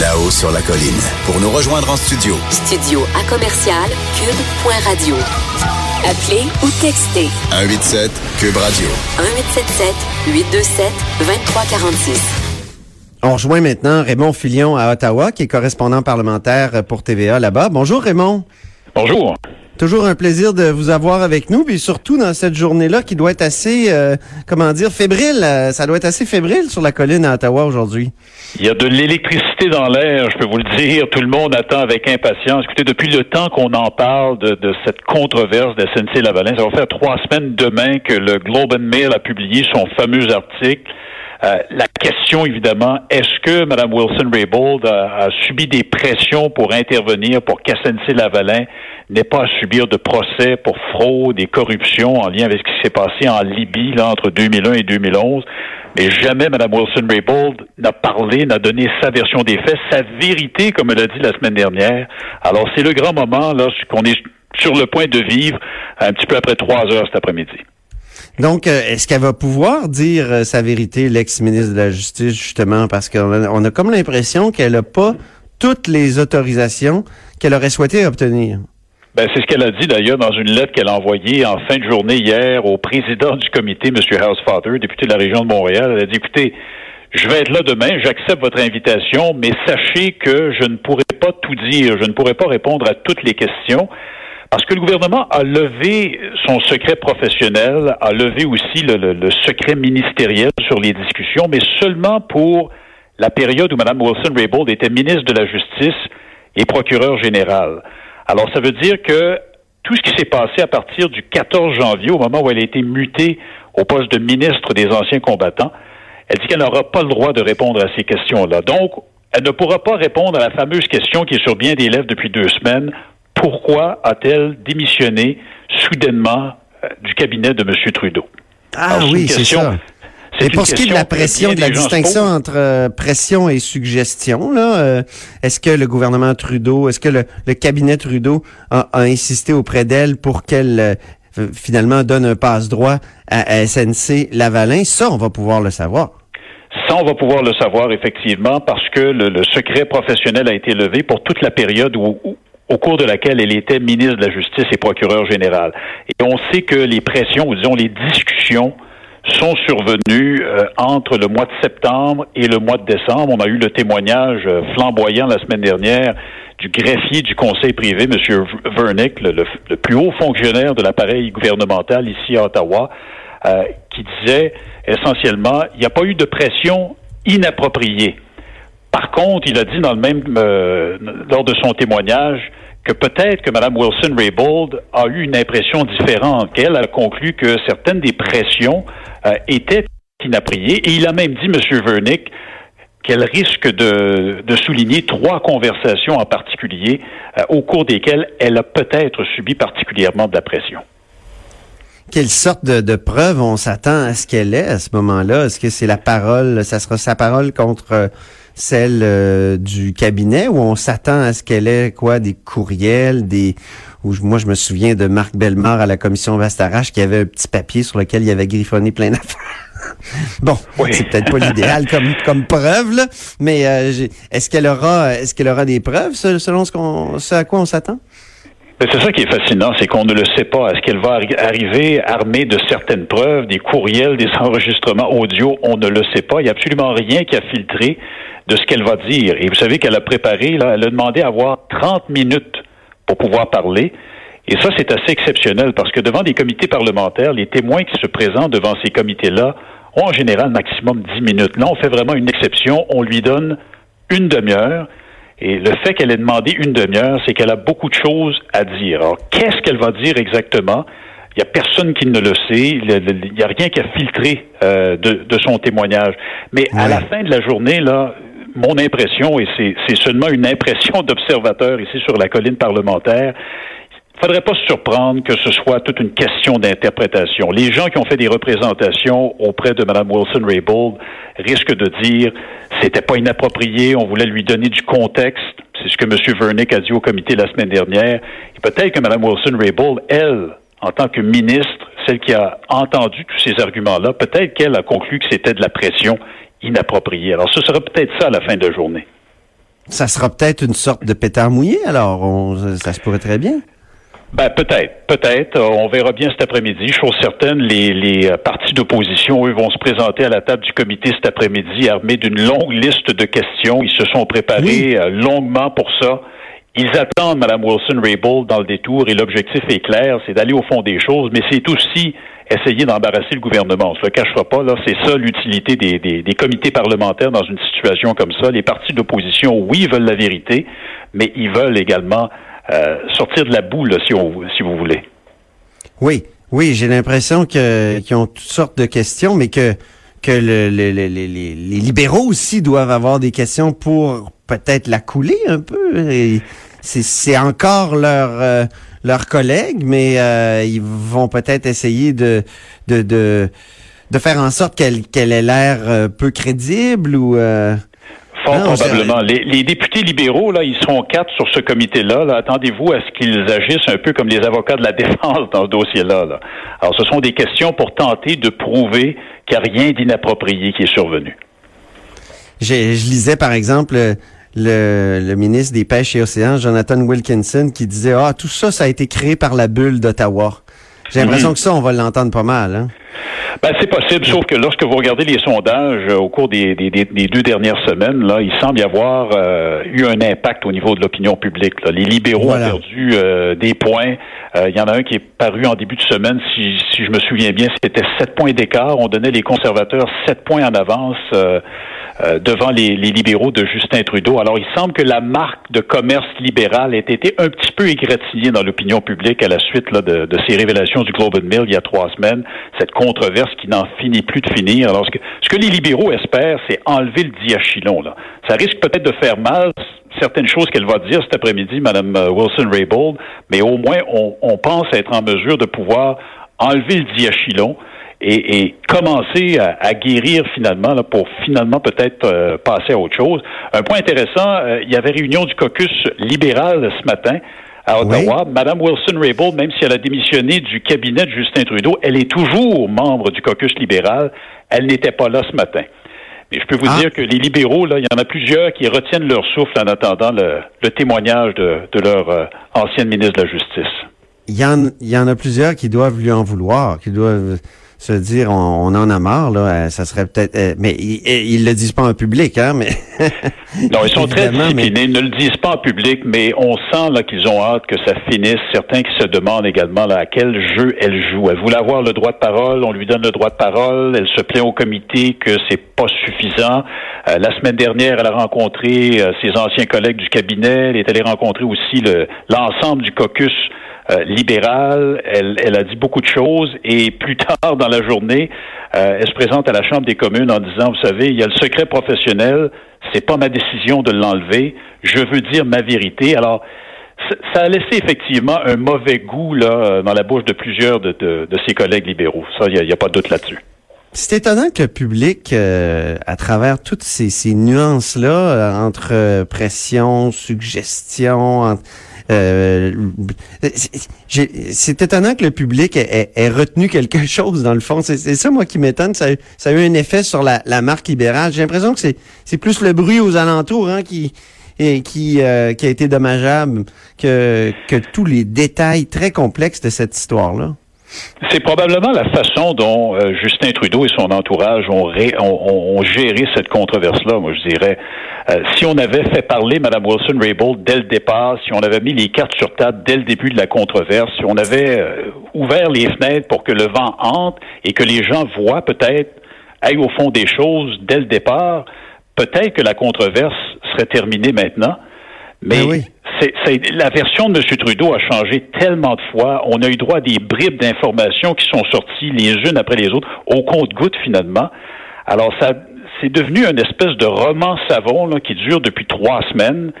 Là-haut sur la colline. Pour nous rejoindre en studio. Studio à commercial cube.radio. Appelez ou textez 187 Cube Radio. 1877 827 2346. On rejoint maintenant Raymond Filion à Ottawa, qui est correspondant parlementaire pour TVA là-bas. Bonjour Raymond. Bonjour. Toujours un plaisir de vous avoir avec nous, puis surtout dans cette journée-là qui doit être assez, euh, comment dire, fébrile. euh, ça doit être assez fébrile sur la colline à Ottawa aujourd'hui. Il y a de l'électricité dans l'air, je peux vous le dire. Tout le monde attend avec impatience. Écoutez, depuis le temps qu'on en parle de, de cette controverse de SNC-Lavalin, ça va faire trois semaines demain que le Globe and Mail a publié son fameux article. Euh, la question, évidemment, est-ce que Mme Wilson-Raybould a, a subi des pressions pour intervenir pour qu'SNC-Lavalin n'ait pas à subir de procès pour fraude et corruption en lien avec ce qui s'est passé en Libye là, entre 2001 et 2011? Mais jamais Mme Wilson-Raybould n'a parlé, n'a donné sa version des faits, sa vérité, comme elle a dit la semaine dernière. Alors, c'est le grand moment là qu'on est sur le point de vivre un petit peu après trois heures cet après-midi. Donc, euh, est-ce qu'elle va pouvoir dire euh, sa vérité, l'ex-ministre de la Justice, justement, parce qu'on a, comme l'impression qu'elle n'a pas toutes les autorisations qu'elle aurait souhaité obtenir? Ben, c'est ce qu'elle a dit d'ailleurs dans une lettre qu'elle a envoyée en fin de journée hier au président du comité, M. Housefather, député de la région de Montréal. Elle a dit, écoutez, je vais être là demain, j'accepte votre invitation, mais sachez que je ne pourrai pas tout dire, je ne pourrai pas répondre à toutes les questions. Parce que le gouvernement a levé son secret professionnel, a levé aussi le, secret ministériel sur les discussions, mais seulement pour la période où Mme Wilson-Raybould était ministre de la Justice et procureur général. Alors, ça veut dire que tout ce qui s'est passé à partir du 14 janvier, au moment où elle a été mutée au poste de ministre des anciens combattants, elle dit qu'elle n'aura pas le droit de répondre à ces questions-là. Donc, elle ne pourra pas répondre à la fameuse question qui est sur bien des lèvres depuis deux semaines. Pourquoi a-t-elle démissionné soudainement euh, du cabinet de M. Trudeau? Ah Alors, oui, c'est ça. Et pour ce qui est de la pression, de la distinction entre euh, pression et suggestion, là, euh, est-ce que le gouvernement Trudeau, est-ce que le, le cabinet Trudeau a, a insisté auprès d'elle pour qu'elle euh, finalement donne un passe-droit à, à SNC Lavalin? Ça, on va pouvoir le savoir. Ça, on va pouvoir le savoir effectivement parce que le, le secret professionnel a été levé pour toute la période où, où- au cours de laquelle elle était ministre de la Justice et procureur général. Et on sait que les pressions, ou disons les discussions, sont survenues euh, entre le mois de septembre et le mois de décembre. On a eu le témoignage euh, flamboyant la semaine dernière du greffier du conseil privé, M. Vernick, le, plus haut fonctionnaire de l'appareil gouvernemental ici à Ottawa, euh, qui disait essentiellement, il n'y a pas eu de pression inappropriée. Par contre, il a dit dans le même euh, lors de son témoignage que peut-être que Mme Wilson-Raybould a eu une impression différente, qu'elle a conclu que certaines des pressions euh, étaient inappropriées. Et il a même dit, M. Vernick, qu'elle risque de, souligner trois conversations en particulier euh, au cours desquelles elle a peut-être subi particulièrement de la pression. Quelle sorte de, preuve on s'attend à ce qu'elle ait à ce moment-là? Est-ce que c'est la parole, ça sera sa parole contre celle euh, du cabinet ou on s'attend à ce qu'elle ait quoi, des courriels, des ou je- moi je me souviens de Marc Bellemare à la commission Vastarache qui avait un petit papier sur lequel il avait griffonné plein d'affaires. bon, Oui. c'est peut-être pas l'idéal comme comme preuve là, mais euh, est-ce qu'elle aura est-ce qu'elle aura des preuves se- selon ce qu'on ce à quoi on s'attend? C'est ça qui est fascinant, c'est qu'on ne le sait pas. Est-ce qu'elle va arri- arriver armée de certaines preuves, des courriels, des enregistrements audio? On ne le sait pas. Il n'y a absolument rien qui a filtré de ce qu'elle va dire. Et vous savez qu'elle a préparé, là, elle a demandé à avoir 30 minutes pour pouvoir parler. Et ça, c'est assez exceptionnel parce que devant des comités parlementaires, les témoins qui se présentent devant ces comités-là ont en général maximum 10 minutes. Là, on fait vraiment une exception. On lui donne une demi-heure. Et le fait qu'elle ait demandé une demi-heure, c'est qu'elle a beaucoup de choses à dire. Alors, qu'est-ce qu'elle va dire exactement? Il n'y a personne qui ne le sait. Il n'y a rien qui a filtré euh, de, de son témoignage. Mais à la fin de la journée, là, mon impression, et c'est seulement une impression d'observateur ici sur la colline parlementaire, il faudrait pas se surprendre que ce soit toute une question d'interprétation. Les gens qui ont fait des représentations auprès de Mme Wilson-Raybould risquent de dire c'était pas inapproprié, on voulait lui donner du contexte. C'est ce que M. Vernick a dit au comité la semaine dernière. Peut-être que Mme Wilson-Raybould, elle, en tant que ministre, celle qui a entendu tous ces arguments-là, peut-être qu'elle a conclu que c'était de la pression inappropriée. Alors, ce sera peut-être ça à la fin de la journée. Ça sera peut-être une sorte de pétard mouillé, alors ça se pourrait très bien. Ben, peut-être, peut-être. Euh, on verra bien cet après-midi. Chose certaine, les, les euh, partis d'opposition, eux, vont se présenter à la table du comité cet après-midi armés d'une longue liste de questions. Ils se sont préparés euh, longuement pour ça. Ils attendent Mme Wilson-Raybould dans le détour et l'objectif est clair, c'est d'aller au fond des choses, mais c'est aussi essayer d'embarrasser le gouvernement. On se le cachera pas, là, c'est ça l'utilité des, des, des, comités parlementaires dans une situation comme ça. Les partis d'opposition, oui, veulent la vérité, mais ils veulent également euh, sortir de la boue, si, si vous voulez. Oui, oui, j'ai l'impression qu'ils ont toutes sortes de questions, mais que que le, les, libéraux aussi doivent avoir des questions pour peut-être la couler un peu. C'est encore leur euh, leurs collègues, mais euh, ils vont peut-être essayer de de, de de faire en sorte qu'elle qu'elle ait l'air peu crédible ou Fort probablement. Les, députés libéraux, là, ils seront quatre sur ce comité-là. Là. Attendez-vous à ce qu'ils agissent un peu comme les avocats de la défense dans ce dossier-là. Là. Alors, ce sont des questions pour tenter de prouver qu'il n'y a rien d'inapproprié qui est survenu. Je lisais, par exemple, le, le, ministre des Pêches et Océans, Jonathan Wilkinson, qui disait Ah, tout ça, ça a été créé par la bulle d'Ottawa. J'ai l'impression mhm. que ça, on va l'entendre pas mal. Hein? Ben, c'est possible, sauf que lorsque vous regardez les sondages euh, au cours des, des, des, deux dernières semaines, là, il semble y avoir euh, eu un impact au niveau de l'opinion publique. Là. Les libéraux ont perdu euh, des points. Il y en a un qui est paru en début de semaine, si, si je me souviens bien, c'était sept points d'écart. On donnait les conservateurs sept points en avance devant les, les, libéraux de Justin Trudeau. Alors, il semble que la marque de commerce libéral ait été un petit peu égratignée dans l'opinion publique à la suite là, de, de ces révélations du Globe and Mail il y a trois semaines. Cette controverse qui n'en finit plus de finir. Alors, ce que, ce que les libéraux espèrent, c'est enlever le diachylon. Là. Ça risque peut-être de faire mal certaines choses qu'elle va dire cet après-midi, Mme euh, Wilson-Raybould, mais au moins, on, on, pense être en mesure de pouvoir enlever le diachylon et, et commencer à, guérir finalement là, pour finalement peut-être euh, passer à autre chose. Un point intéressant, euh, il y avait réunion du caucus libéral ce matin à Ottawa. Madame Wilson-Raybould, même si elle a démissionné du cabinet de Justin Trudeau, elle est toujours membre du caucus libéral. Elle n'était pas là ce matin. Mais je peux vous ah. dire que les libéraux, là, il y en a plusieurs qui retiennent leur souffle en attendant le, témoignage de, leur euh, ancienne ministre de la Justice. Il y, en, il y en a plusieurs qui doivent lui en vouloir, qui doivent se dire on, en a marre là, euh, ça serait peut-être euh, mais ils, ne le disent pas en public hein, mais Non, ils sont très disciplinés, ils ne le disent pas en public, mais on sent là qu'ils ont hâte que ça finisse. Certains qui se demandent également là, à quel jeu elle joue. Elle voulait avoir le droit de parole, on lui donne le droit de parole, elle se plaint au comité que c'est pas suffisant. Euh, la semaine dernière, elle a rencontré ses anciens collègues du cabinet, elle est allée rencontrer aussi l'ensemble du caucus euh, libérale. Elle, elle, a dit beaucoup de choses et plus tard dans la journée, euh, elle se présente à la Chambre des communes en disant, vous savez, il y a le secret professionnel, c'est pas ma décision de l'enlever, je veux dire ma vérité. Alors, ça a laissé effectivement un mauvais goût là dans la bouche de plusieurs de, de, de ses collègues libéraux. Ça, il n'y a, pas de doute là-dessus. C'est étonnant que le public, euh, à travers toutes ces, ces nuances-là, entre pression, suggestion, euh, c'est étonnant que le public ait, retenu quelque chose dans le fond. C'est ça, moi, qui m'étonne. Ça, a eu un effet sur la, marque libérale. J'ai l'impression que c'est plus le bruit aux alentours hein, euh, qui a été dommageable que tous les détails très complexes de cette histoire-là. C'est probablement la façon dont euh, Justin Trudeau et son entourage ont, ont, géré cette controverse-là, moi je dirais. Euh, si on avait fait parler Mme Wilson-Raybould dès le départ, si on avait mis les cartes sur table dès le début de la controverse, si on avait euh, ouvert les fenêtres pour que le vent entre et que les gens voient peut-être, aillent au fond des choses dès le départ, peut-être que la controverse serait terminée maintenant. Mais ben la version de M. Trudeau a changé tellement de fois. On a eu droit à des bribes d'informations qui sont sorties les unes après les autres, au compte-gouttes finalement. Alors ça, c'est devenu une espèce de roman savon qui dure depuis trois semaines.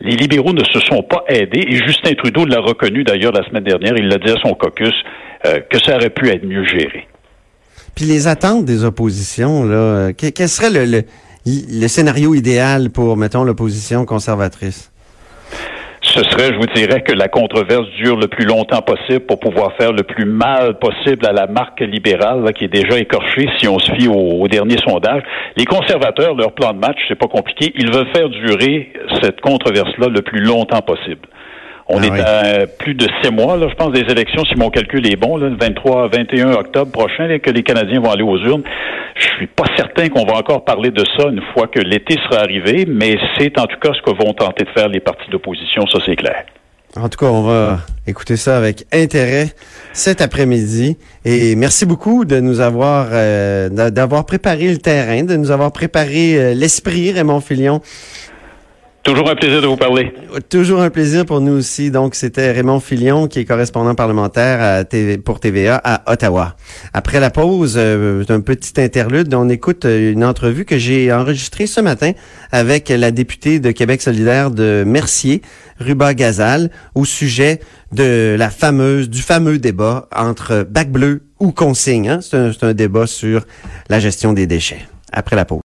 Les libéraux ne se sont pas aidés et Justin Trudeau l'a reconnu d'ailleurs la semaine dernière. Il l'a dit à son caucus euh, que ça aurait pu être mieux géré. Puis les attentes des oppositions, euh, quel serait le scénario idéal pour, mettons, l'opposition conservatrice? Ce serait, je vous dirais, que la controverse dure le plus longtemps possible pour pouvoir faire le plus mal possible à la marque libérale qui est déjà écorchée si on se fie au, au dernier sondage. Les conservateurs, leur plan de match, c'est pas compliqué. Ils veulent faire durer cette controverse-là le plus longtemps possible. On ah est à plus de six mois, là, je pense, des élections, si mon calcul est bon, le 23, 21 octobre prochain, que les Canadiens vont aller aux urnes. Je suis pas certain qu'on va encore parler de ça une fois que l'été sera arrivé, mais c'est en tout cas ce que vont tenter de faire les partis d'opposition, ça c'est clair. En tout cas, on va écouter ça avec intérêt cet après-midi. Et merci beaucoup de nous avoir euh, d'avoir préparé le terrain, de nous avoir préparé euh, l'esprit, Raymond Filion. Toujours un plaisir de vous parler. Toujours un plaisir pour nous aussi. Donc, c'était Raymond Filion, qui est correspondant parlementaire pour TVA à Ottawa. Après la pause, euh, un petit interlude, on écoute euh, une entrevue que j'ai enregistrée ce matin avec la députée de Québec solidaire de Mercier, Ruba Gazal, au sujet de la fameuse, du fameux débat entre bac bleu ou consigne. Hein? C'est un débat sur la gestion des déchets. Après la pause.